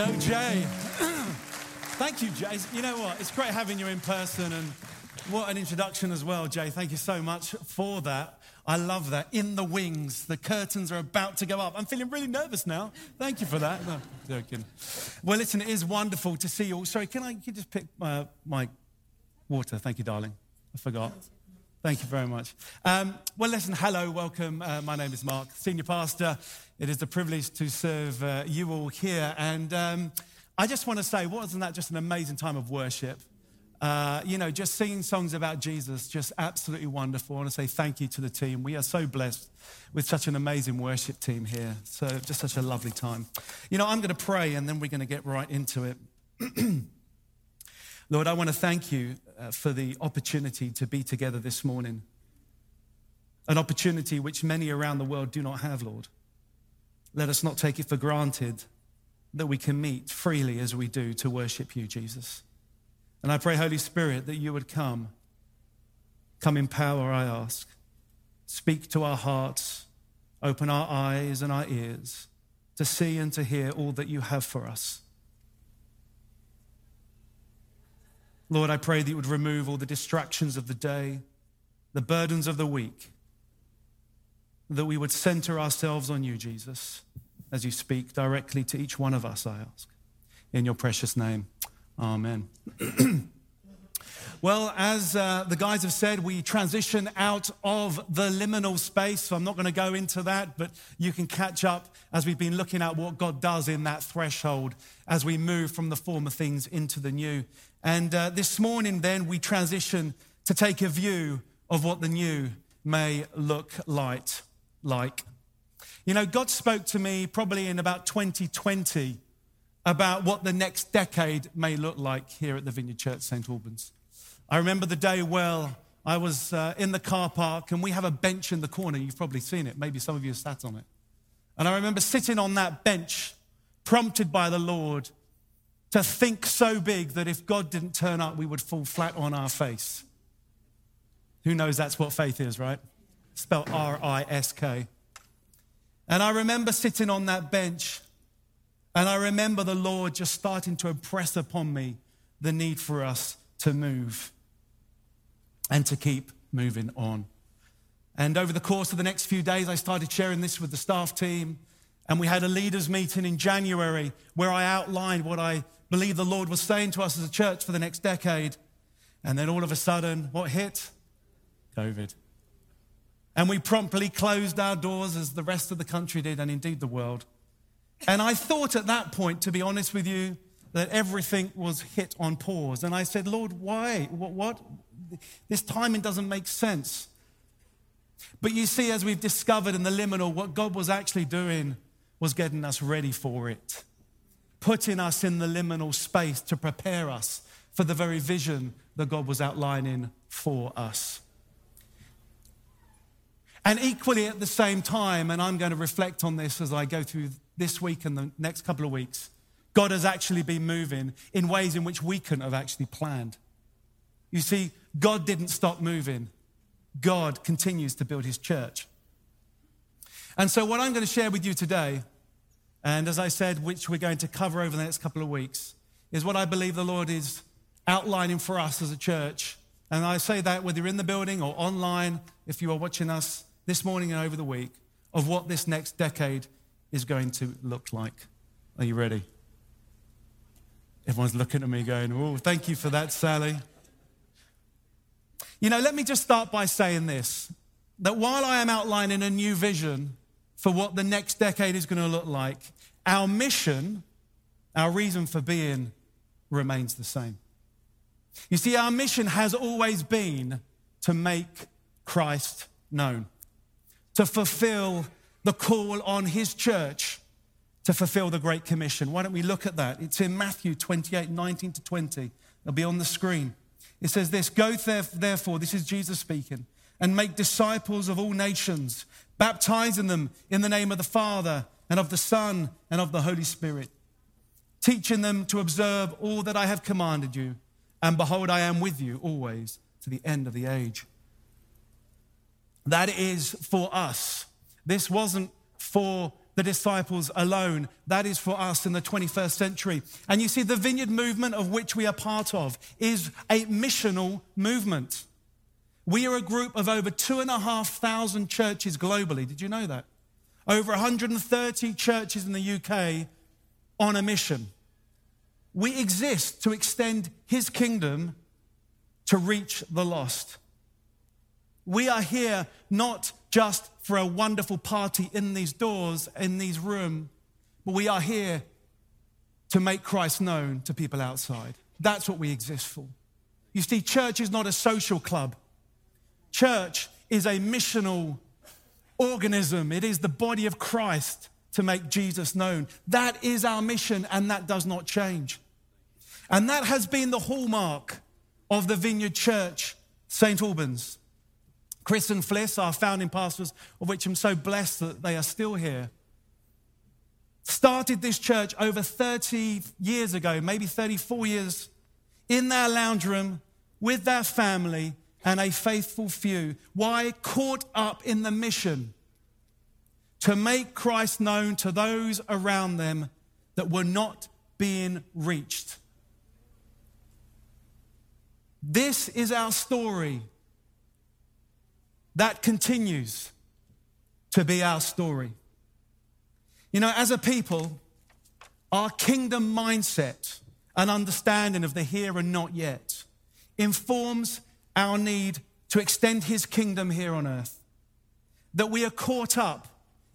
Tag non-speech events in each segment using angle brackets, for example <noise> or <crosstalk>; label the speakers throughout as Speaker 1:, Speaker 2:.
Speaker 1: Go, Jay. <clears throat> Thank you, Jay. You know what? It's great having you in person, and what an introduction as well, Jay. Thank you so much for that. I love that. In the wings, the curtains are about to go up. I'm feeling really nervous now. Thank you for that. No, joking. Well, listen, it is wonderful to see you all. Sorry, can I can you just pick my, my water? Thank you, darling. I forgot. Thank you very much. Um, well, listen, hello, welcome. Uh, my name is Mark, senior pastor. It is a privilege to serve uh, you all here. And um, I just want to say, wasn't that just an amazing time of worship? Uh, you know, just singing songs about Jesus, just absolutely wonderful. I want to say thank you to the team. We are so blessed with such an amazing worship team here. So, just such a lovely time. You know, I'm going to pray and then we're going to get right into it. <clears throat> Lord, I want to thank you uh, for the opportunity to be together this morning. An opportunity which many around the world do not have, Lord. Let us not take it for granted that we can meet freely as we do to worship you, Jesus. And I pray, Holy Spirit, that you would come. Come in power, I ask. Speak to our hearts, open our eyes and our ears to see and to hear all that you have for us. Lord, I pray that you would remove all the distractions of the day, the burdens of the week, that we would center ourselves on you, Jesus, as you speak directly to each one of us, I ask. In your precious name, amen. <clears throat> Well, as uh, the guys have said, we transition out of the liminal space. So I'm not going to go into that, but you can catch up as we've been looking at what God does in that threshold as we move from the former things into the new. And uh, this morning, then, we transition to take a view of what the new may look like. like. You know, God spoke to me probably in about 2020 about what the next decade may look like here at the Vineyard Church St. Albans. I remember the day well. I was uh, in the car park and we have a bench in the corner. You've probably seen it. Maybe some of you have sat on it. And I remember sitting on that bench, prompted by the Lord to think so big that if God didn't turn up, we would fall flat on our face. Who knows that's what faith is, right? Spelled R I S K. And I remember sitting on that bench and I remember the Lord just starting to impress upon me the need for us to move and to keep moving on. And over the course of the next few days, I started sharing this with the staff team. And we had a leaders' meeting in January where I outlined what I believe the Lord was saying to us as a church for the next decade. And then all of a sudden, what hit? COVID. And we promptly closed our doors as the rest of the country did, and indeed the world. And I thought at that point, to be honest with you, that everything was hit on pause. And I said, Lord, why? What? This timing doesn't make sense. But you see, as we've discovered in the liminal, what God was actually doing was getting us ready for it, putting us in the liminal space to prepare us for the very vision that God was outlining for us. And equally at the same time, and I'm going to reflect on this as I go through this week and the next couple of weeks, God has actually been moving in ways in which we couldn't have actually planned. You see, God didn't stop moving, God continues to build his church. And so, what I'm going to share with you today, and as I said, which we're going to cover over the next couple of weeks, is what I believe the Lord is outlining for us as a church. And I say that whether you're in the building or online, if you are watching us this morning and over the week, of what this next decade is going to look like. Are you ready? Everyone's looking at me going, Oh, thank you for that, Sally. You know, let me just start by saying this that while I am outlining a new vision for what the next decade is going to look like, our mission, our reason for being, remains the same. You see, our mission has always been to make Christ known, to fulfill the call on his church to fulfill the Great Commission. Why don't we look at that? It's in Matthew 28 19 to 20. It'll be on the screen. It says this Go therefore, this is Jesus speaking, and make disciples of all nations, baptizing them in the name of the Father and of the Son and of the Holy Spirit, teaching them to observe all that I have commanded you. And behold, I am with you always to the end of the age. That is for us. This wasn't for the disciples alone. That is for us in the 21st century. And you see, the vineyard movement of which we are part of is a missional movement. We are a group of over two and a half thousand churches globally. Did you know that? Over 130 churches in the UK on a mission. We exist to extend his kingdom to reach the lost. We are here not just for a wonderful party in these doors, in these rooms, but we are here to make Christ known to people outside. That's what we exist for. You see, church is not a social club. Church is a missional organism. It is the body of Christ to make Jesus known. That is our mission, and that does not change. And that has been the hallmark of the Vineyard Church, St. Albans. Chris and Fliss, our founding pastors, of which I'm so blessed that they are still here, started this church over 30 years ago, maybe 34 years, in their lounge room with their family and a faithful few. Why? Caught up in the mission to make Christ known to those around them that were not being reached. This is our story that continues to be our story. You know, as a people, our kingdom mindset and understanding of the here and not yet informs our need to extend his kingdom here on earth. That we are caught up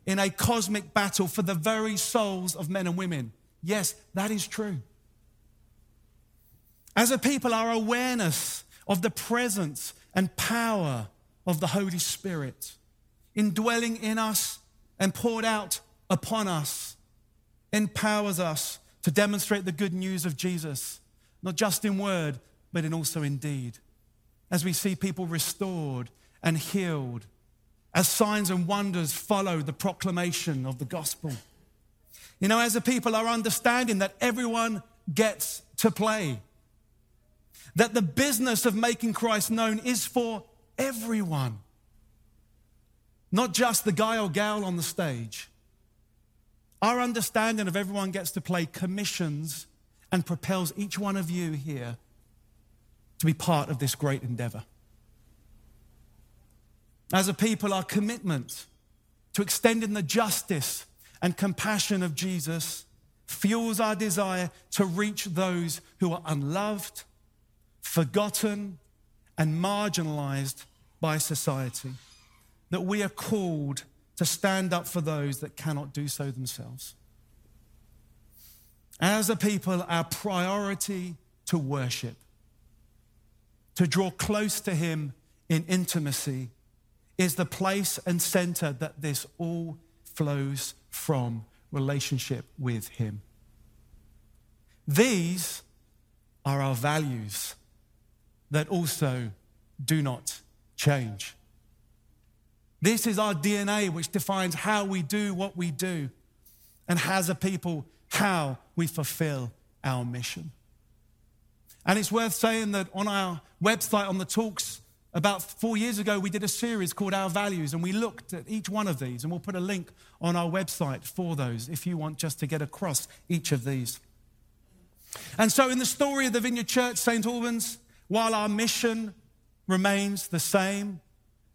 Speaker 1: in a cosmic battle for the very souls of men and women. Yes, that is true. As a people, our awareness of the presence and power of the Holy Spirit indwelling in us and poured out upon us empowers us to demonstrate the good news of Jesus, not just in word, but in also in deed. As we see people restored and healed, as signs and wonders follow the proclamation of the gospel. You know, as a people, are understanding that everyone gets to play, that the business of making Christ known is for everyone, not just the guy or gal on the stage. Our understanding of everyone gets to play commissions and propels each one of you here to be part of this great endeavor. As a people, our commitment to extending the justice and compassion of Jesus fuels our desire to reach those who are unloved, forgotten, and marginalized by society. That we are called to stand up for those that cannot do so themselves. As a people, our priority to worship, to draw close to Him in intimacy, is the place and center that this all flows from relationship with Him. These are our values that also do not change. This is our DNA, which defines how we do what we do, and as a people, how we fulfill our mission. And it's worth saying that on our website, on the talks, about four years ago, we did a series called Our Values, and we looked at each one of these, and we'll put a link on our website for those if you want just to get across each of these. And so, in the story of the Vineyard Church, St. Albans, while our mission remains the same,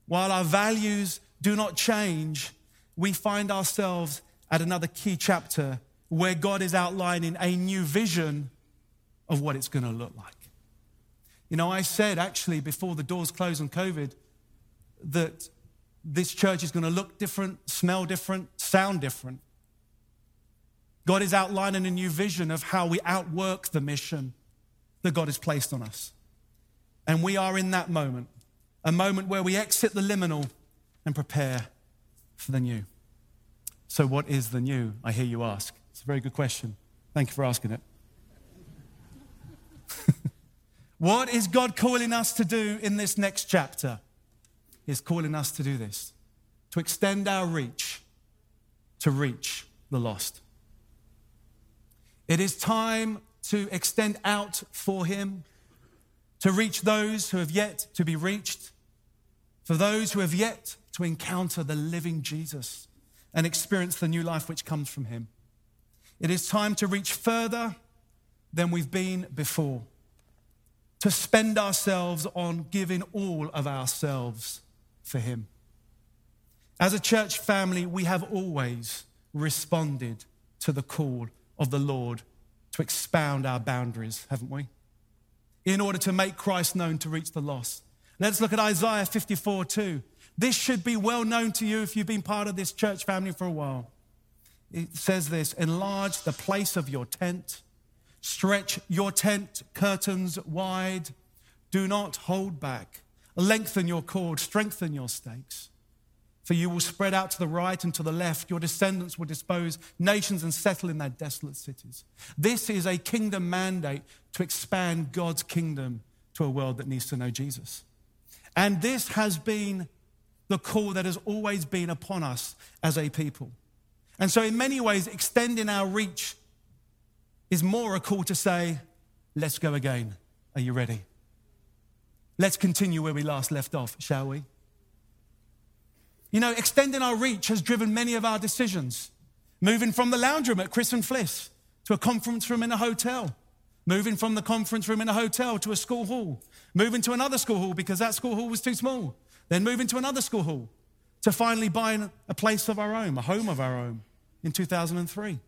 Speaker 1: while our values do not change, we find ourselves at another key chapter where God is outlining a new vision of what it's going to look like. You know, I said actually before the doors closed on COVID that this church is going to look different, smell different, sound different. God is outlining a new vision of how we outwork the mission that God has placed on us. And we are in that moment, a moment where we exit the liminal and prepare for the new. So, what is the new? I hear you ask. It's a very good question. Thank you for asking it. <laughs> what is God calling us to do in this next chapter? He's calling us to do this to extend our reach, to reach the lost. It is time to extend out for Him to reach those who have yet to be reached, for those who have yet to encounter the living Jesus, and experience the new life which comes from Him. It is time to reach further than we've been before, to spend ourselves on giving all of ourselves for Him. As a church family, we have always responded to the call of the Lord to expound our boundaries, haven't we? In order to make Christ known to reach the lost. Let's look at Isaiah 54 2. This should be well known to you if you've been part of this church family for a while. It says this enlarge the place of your tent, stretch your tent curtains wide, do not hold back, lengthen your cord, strengthen your stakes. For you will spread out to the right and to the left. Your descendants will dispose nations and settle in their desolate cities. This is a kingdom mandate to expand God's kingdom to a world that needs to know Jesus. And this has been the call that has always been upon us as a people. And so, in many ways, extending our reach is more a call to say, let's go again. Are you ready? Let's continue where we last left off, shall we? You know, extending our reach has driven many of our decisions. Moving from the lounge room at Chris and Fliss to a conference room in a hotel. Moving from the conference room in a hotel to a school hall. Moving to another school hall because that school hall was too small. Then moving to another school hall to finally buying a place of our own, a home of our own in 2003.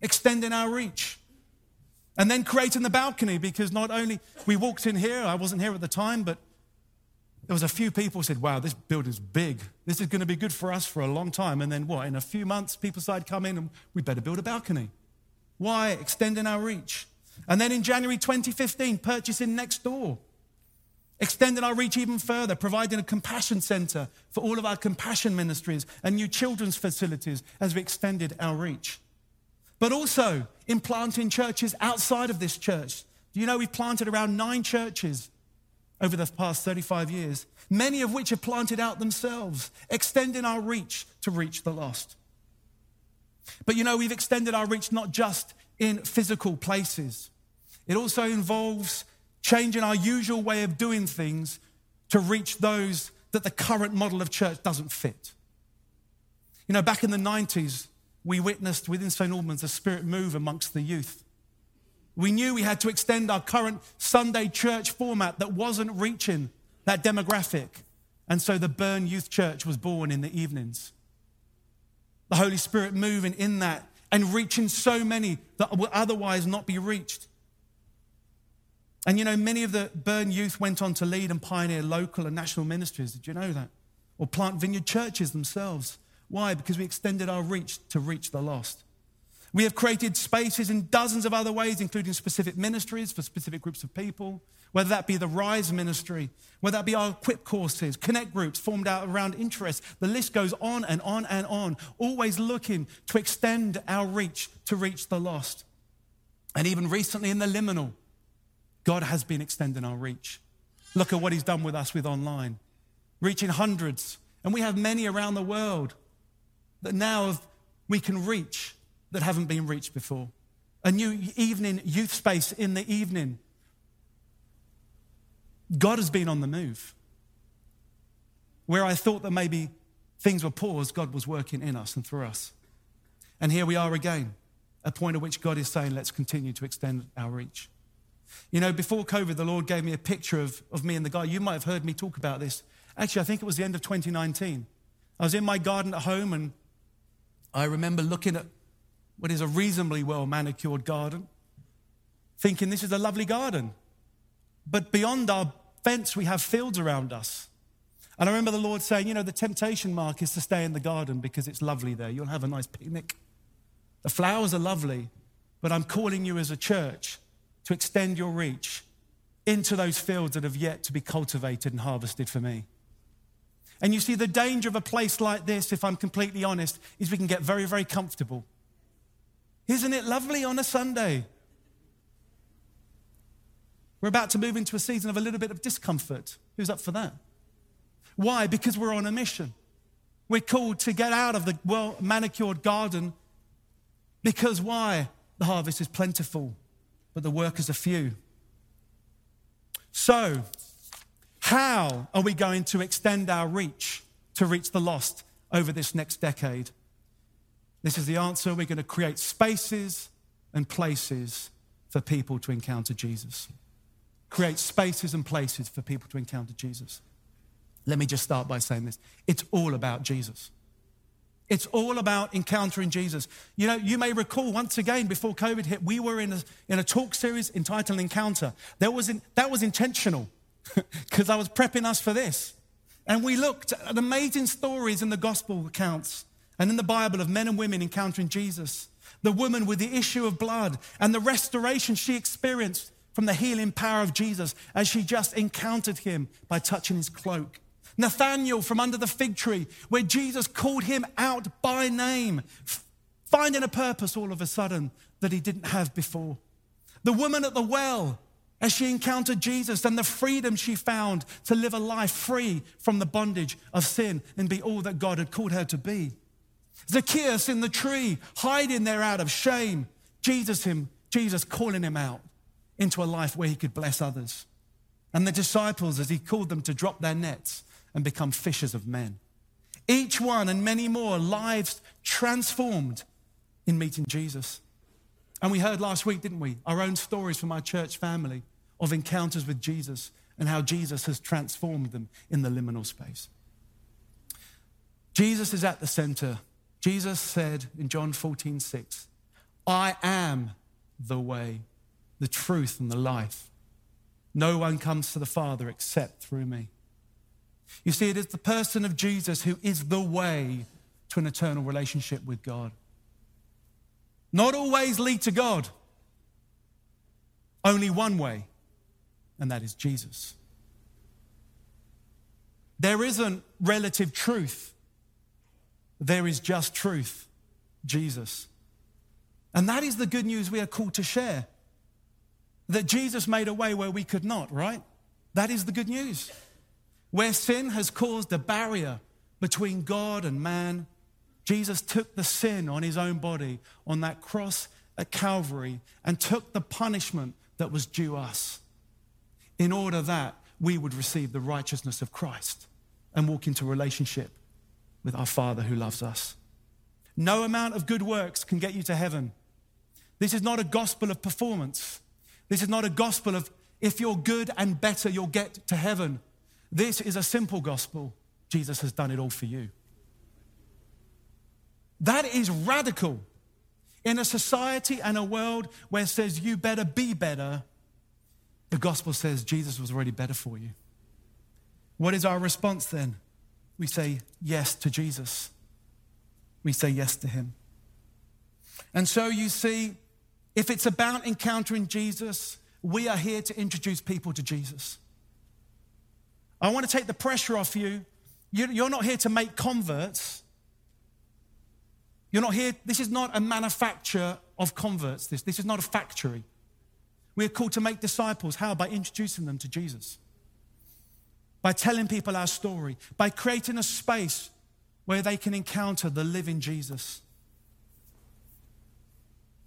Speaker 1: Extending our reach. And then creating the balcony because not only we walked in here, I wasn't here at the time, but there was a few people said, wow, this building's big. This is going to be good for us for a long time. And then what? In a few months, people started coming and we better build a balcony. Why? Extending our reach. And then in January 2015, purchasing next door. Extending our reach even further, providing a compassion center for all of our compassion ministries and new children's facilities as we extended our reach. But also in planting churches outside of this church. Do you know we've planted around nine churches over the past 35 years, many of which have planted out themselves, extending our reach to reach the lost. But you know, we've extended our reach not just in physical places, it also involves changing our usual way of doing things to reach those that the current model of church doesn't fit. You know, back in the 90s, we witnessed within St. Albans a spirit move amongst the youth. We knew we had to extend our current Sunday church format that wasn't reaching that demographic. And so the Burn Youth Church was born in the evenings. The Holy Spirit moving in that and reaching so many that would otherwise not be reached. And you know, many of the Burn youth went on to lead and pioneer local and national ministries. Did you know that? Or plant vineyard churches themselves. Why? Because we extended our reach to reach the lost. We have created spaces in dozens of other ways, including specific ministries for specific groups of people, whether that be the RISE ministry, whether that be our equip courses, connect groups formed out around interests. The list goes on and on and on, always looking to extend our reach to reach the lost. And even recently in the liminal, God has been extending our reach. Look at what He's done with us with online, reaching hundreds. And we have many around the world that now we can reach that haven't been reached before. A new evening youth space in the evening. God has been on the move. Where I thought that maybe things were paused, God was working in us and through us. And here we are again, a point at which God is saying, let's continue to extend our reach. You know, before COVID, the Lord gave me a picture of, of me and the guy. You might have heard me talk about this. Actually, I think it was the end of 2019. I was in my garden at home and I remember looking at what is a reasonably well manicured garden, thinking this is a lovely garden. But beyond our fence, we have fields around us. And I remember the Lord saying, you know, the temptation mark is to stay in the garden because it's lovely there. You'll have a nice picnic. The flowers are lovely, but I'm calling you as a church to extend your reach into those fields that have yet to be cultivated and harvested for me. And you see, the danger of a place like this, if I'm completely honest, is we can get very, very comfortable. Isn't it lovely on a Sunday? We're about to move into a season of a little bit of discomfort. Who's up for that? Why? Because we're on a mission. We're called to get out of the well manicured garden because why? The harvest is plentiful, but the workers are few. So, how are we going to extend our reach to reach the lost over this next decade? This is the answer. We're going to create spaces and places for people to encounter Jesus. Create spaces and places for people to encounter Jesus. Let me just start by saying this it's all about Jesus. It's all about encountering Jesus. You know, you may recall once again before COVID hit, we were in a, in a talk series entitled Encounter. There was in, that was intentional <laughs> because I was prepping us for this. And we looked at amazing stories in the gospel accounts and in the Bible of men and women encountering Jesus. The woman with the issue of blood and the restoration she experienced from the healing power of Jesus as she just encountered him by touching his cloak. Nathanael from under the fig tree, where Jesus called him out by name, finding a purpose all of a sudden that he didn't have before. The woman at the well, as she encountered Jesus and the freedom she found to live a life free from the bondage of sin and be all that God had called her to be. Zacchaeus in the tree, hiding there out of shame. Jesus, him, Jesus calling him out into a life where he could bless others. And the disciples, as he called them to drop their nets and become fishers of men. Each one and many more lives transformed in meeting Jesus. And we heard last week, didn't we? Our own stories from our church family of encounters with Jesus and how Jesus has transformed them in the liminal space. Jesus is at the center. Jesus said in John 14, 6, I am the way, the truth, and the life. No one comes to the Father except through me. You see, it is the person of Jesus who is the way to an eternal relationship with God. Not always lead to God, only one way, and that is Jesus. There isn't relative truth, there is just truth, Jesus. And that is the good news we are called to share. That Jesus made a way where we could not, right? That is the good news. Where sin has caused a barrier between God and man, Jesus took the sin on his own body on that cross at Calvary and took the punishment that was due us in order that we would receive the righteousness of Christ and walk into relationship with our Father who loves us. No amount of good works can get you to heaven. This is not a gospel of performance. This is not a gospel of if you're good and better, you'll get to heaven. This is a simple gospel. Jesus has done it all for you. That is radical. In a society and a world where says you better be better, the gospel says Jesus was already better for you. What is our response then? We say yes to Jesus. We say yes to him. And so you see, if it's about encountering Jesus, we are here to introduce people to Jesus. I want to take the pressure off you. You're not here to make converts. You're not here, this is not a manufacture of converts. This, this is not a factory. We're called to make disciples. How? By introducing them to Jesus, by telling people our story, by creating a space where they can encounter the living Jesus.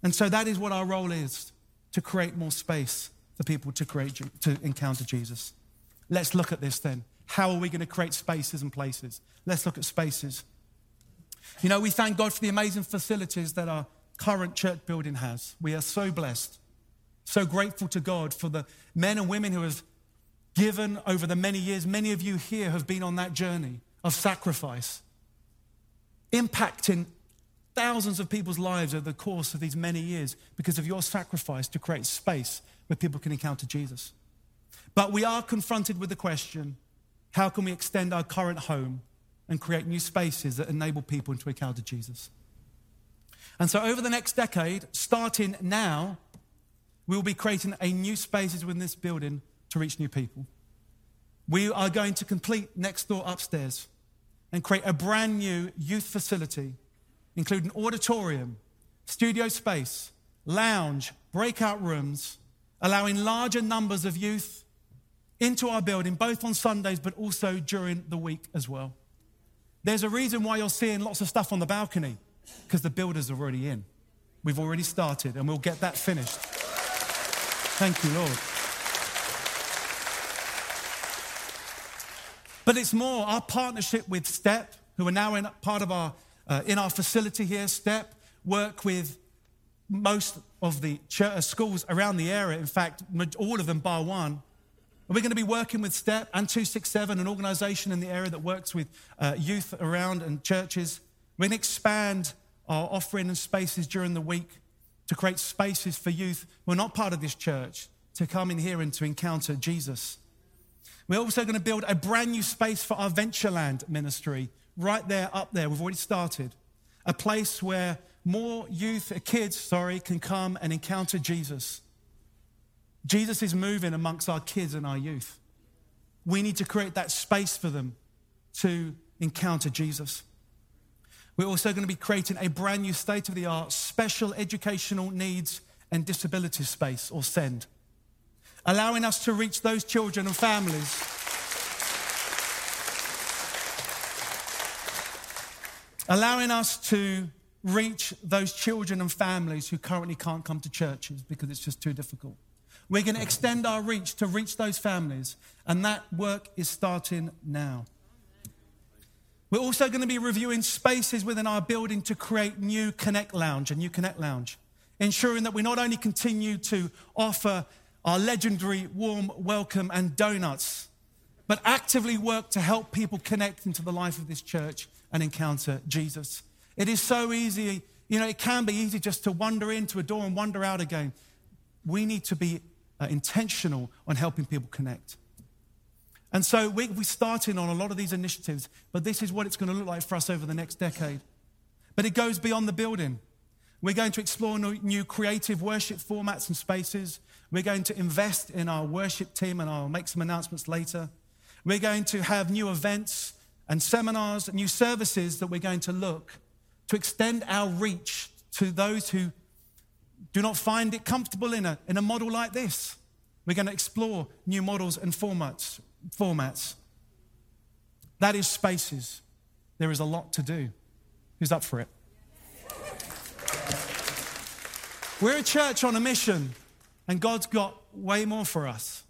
Speaker 1: And so that is what our role is to create more space for people to, create, to encounter Jesus. Let's look at this then. How are we going to create spaces and places? Let's look at spaces. You know, we thank God for the amazing facilities that our current church building has. We are so blessed, so grateful to God for the men and women who have given over the many years. Many of you here have been on that journey of sacrifice, impacting thousands of people's lives over the course of these many years because of your sacrifice to create space where people can encounter Jesus. But we are confronted with the question how can we extend our current home and create new spaces that enable people to encounter Jesus? And so, over the next decade, starting now, we will be creating a new spaces within this building to reach new people. We are going to complete next door upstairs and create a brand new youth facility, including auditorium, studio space, lounge, breakout rooms, allowing larger numbers of youth into our building, both on Sundays but also during the week as well. There's a reason why you're seeing lots of stuff on the balcony, because the builders are already in. We've already started, and we'll get that finished. Thank you, Lord. But it's more our partnership with STEP, who are now in part of our uh, in our facility here, STEP, work with most of the church, uh, schools around the area. In fact, all of them bar one. And we're going to be working with STEP and 267, an organization in the area that works with uh, youth around and churches. We're going to expand our offering and spaces during the week to create spaces for youth who are not part of this church to come in here and to encounter Jesus. We're also going to build a brand new space for our Ventureland ministry right there, up there. We've already started. A place where more youth, uh, kids, sorry, can come and encounter Jesus. Jesus is moving amongst our kids and our youth. We need to create that space for them to encounter Jesus. We're also going to be creating a brand new state of the art special educational needs and disabilities space, or SEND, allowing us to reach those children and families. allowing us to reach those children and families who currently can't come to churches because it's just too difficult. We're going to extend our reach to reach those families, and that work is starting now. We're also going to be reviewing spaces within our building to create new Connect Lounge, a new Connect Lounge, ensuring that we not only continue to offer our legendary warm welcome and donuts, but actively work to help people connect into the life of this church and encounter Jesus. It is so easy, you know, it can be easy just to wander into a door and wander out again. We need to be uh, intentional on helping people connect. And so we, we're starting on a lot of these initiatives, but this is what it's going to look like for us over the next decade. But it goes beyond the building. We're going to explore new creative worship formats and spaces. We're going to invest in our worship team, and I'll make some announcements later. We're going to have new events and seminars, and new services that we're going to look to extend our reach to those who do not find it comfortable in a, in a model like this. We're going to explore new models and formats formats. That is spaces. There is a lot to do. Who's up for it? We're a church on a mission, and God's got way more for us.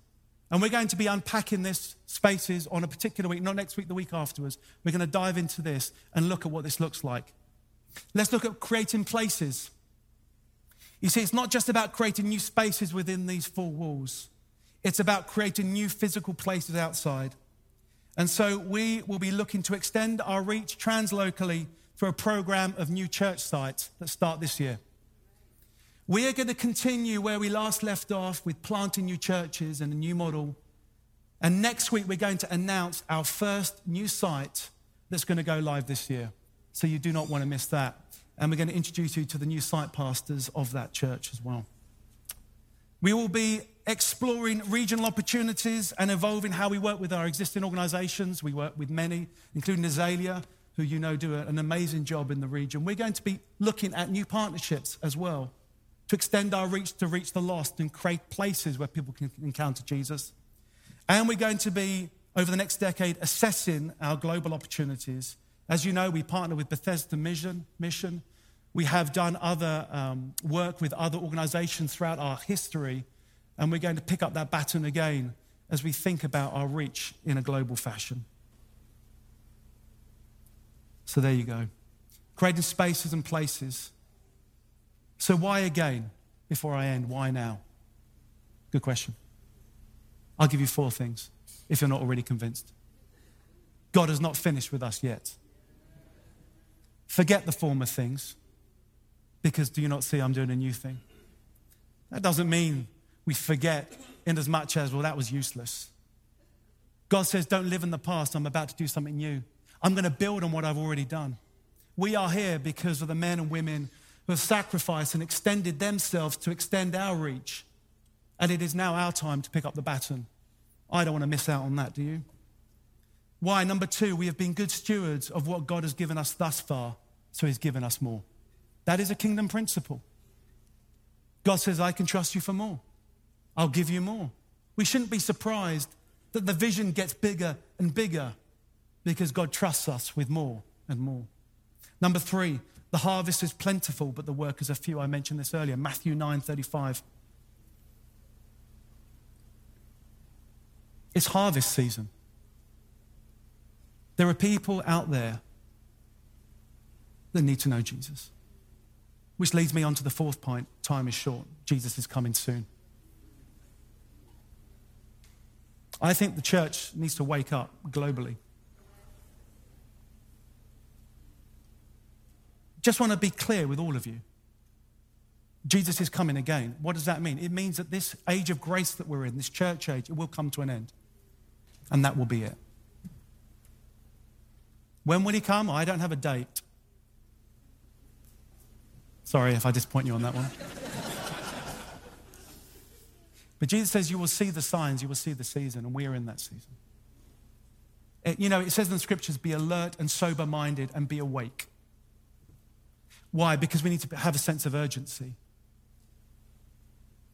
Speaker 1: And we're going to be unpacking this spaces on a particular week, not next week, the week afterwards. We're going to dive into this and look at what this looks like. Let's look at creating places. You see, it's not just about creating new spaces within these four walls. It's about creating new physical places outside. And so we will be looking to extend our reach translocally through a program of new church sites that start this year. We are going to continue where we last left off with planting new churches and a new model. And next week, we're going to announce our first new site that's going to go live this year. So you do not want to miss that. And we're going to introduce you to the new site pastors of that church as well. We will be exploring regional opportunities and evolving how we work with our existing organizations. We work with many, including Azalea, who you know do an amazing job in the region. We're going to be looking at new partnerships as well to extend our reach to reach the lost and create places where people can encounter Jesus. And we're going to be, over the next decade, assessing our global opportunities. As you know, we partner with Bethesda Mission. mission. We have done other um, work with other organizations throughout our history and we're going to pick up that baton again as we think about our reach in a global fashion. So there you go. Creating spaces and places. So, why again? Before I end, why now? Good question. I'll give you four things if you're not already convinced. God has not finished with us yet. Forget the former things because do you not see I'm doing a new thing? That doesn't mean we forget in as much as, well, that was useless. God says, don't live in the past. I'm about to do something new. I'm going to build on what I've already done. We are here because of the men and women have sacrificed and extended themselves to extend our reach. And it is now our time to pick up the baton. I don't want to miss out on that, do you? Why? Number two, we have been good stewards of what God has given us thus far, so He's given us more. That is a kingdom principle. God says, I can trust you for more. I'll give you more. We shouldn't be surprised that the vision gets bigger and bigger because God trusts us with more and more. Number three, the harvest is plentiful, but the workers are few. I mentioned this earlier, Matthew 9 35. It's harvest season. There are people out there that need to know Jesus. Which leads me on to the fourth point time is short, Jesus is coming soon. I think the church needs to wake up globally. I just want to be clear with all of you. Jesus is coming again. What does that mean? It means that this age of grace that we're in, this church age, it will come to an end. And that will be it. When will he come? I don't have a date. Sorry if I disappoint you on that one. <laughs> but Jesus says, You will see the signs, you will see the season, and we are in that season. It, you know, it says in the scriptures, Be alert and sober minded and be awake. Why? Because we need to have a sense of urgency.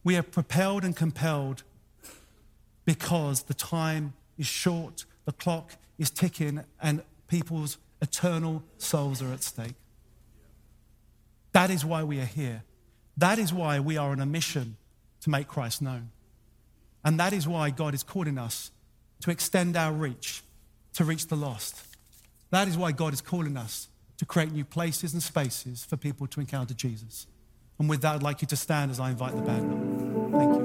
Speaker 1: We are propelled and compelled because the time is short, the clock is ticking, and people's eternal souls are at stake. That is why we are here. That is why we are on a mission to make Christ known. And that is why God is calling us to extend our reach, to reach the lost. That is why God is calling us to create new places and spaces for people to encounter Jesus. And with that, I'd like you to stand as I invite the band up. Thank you.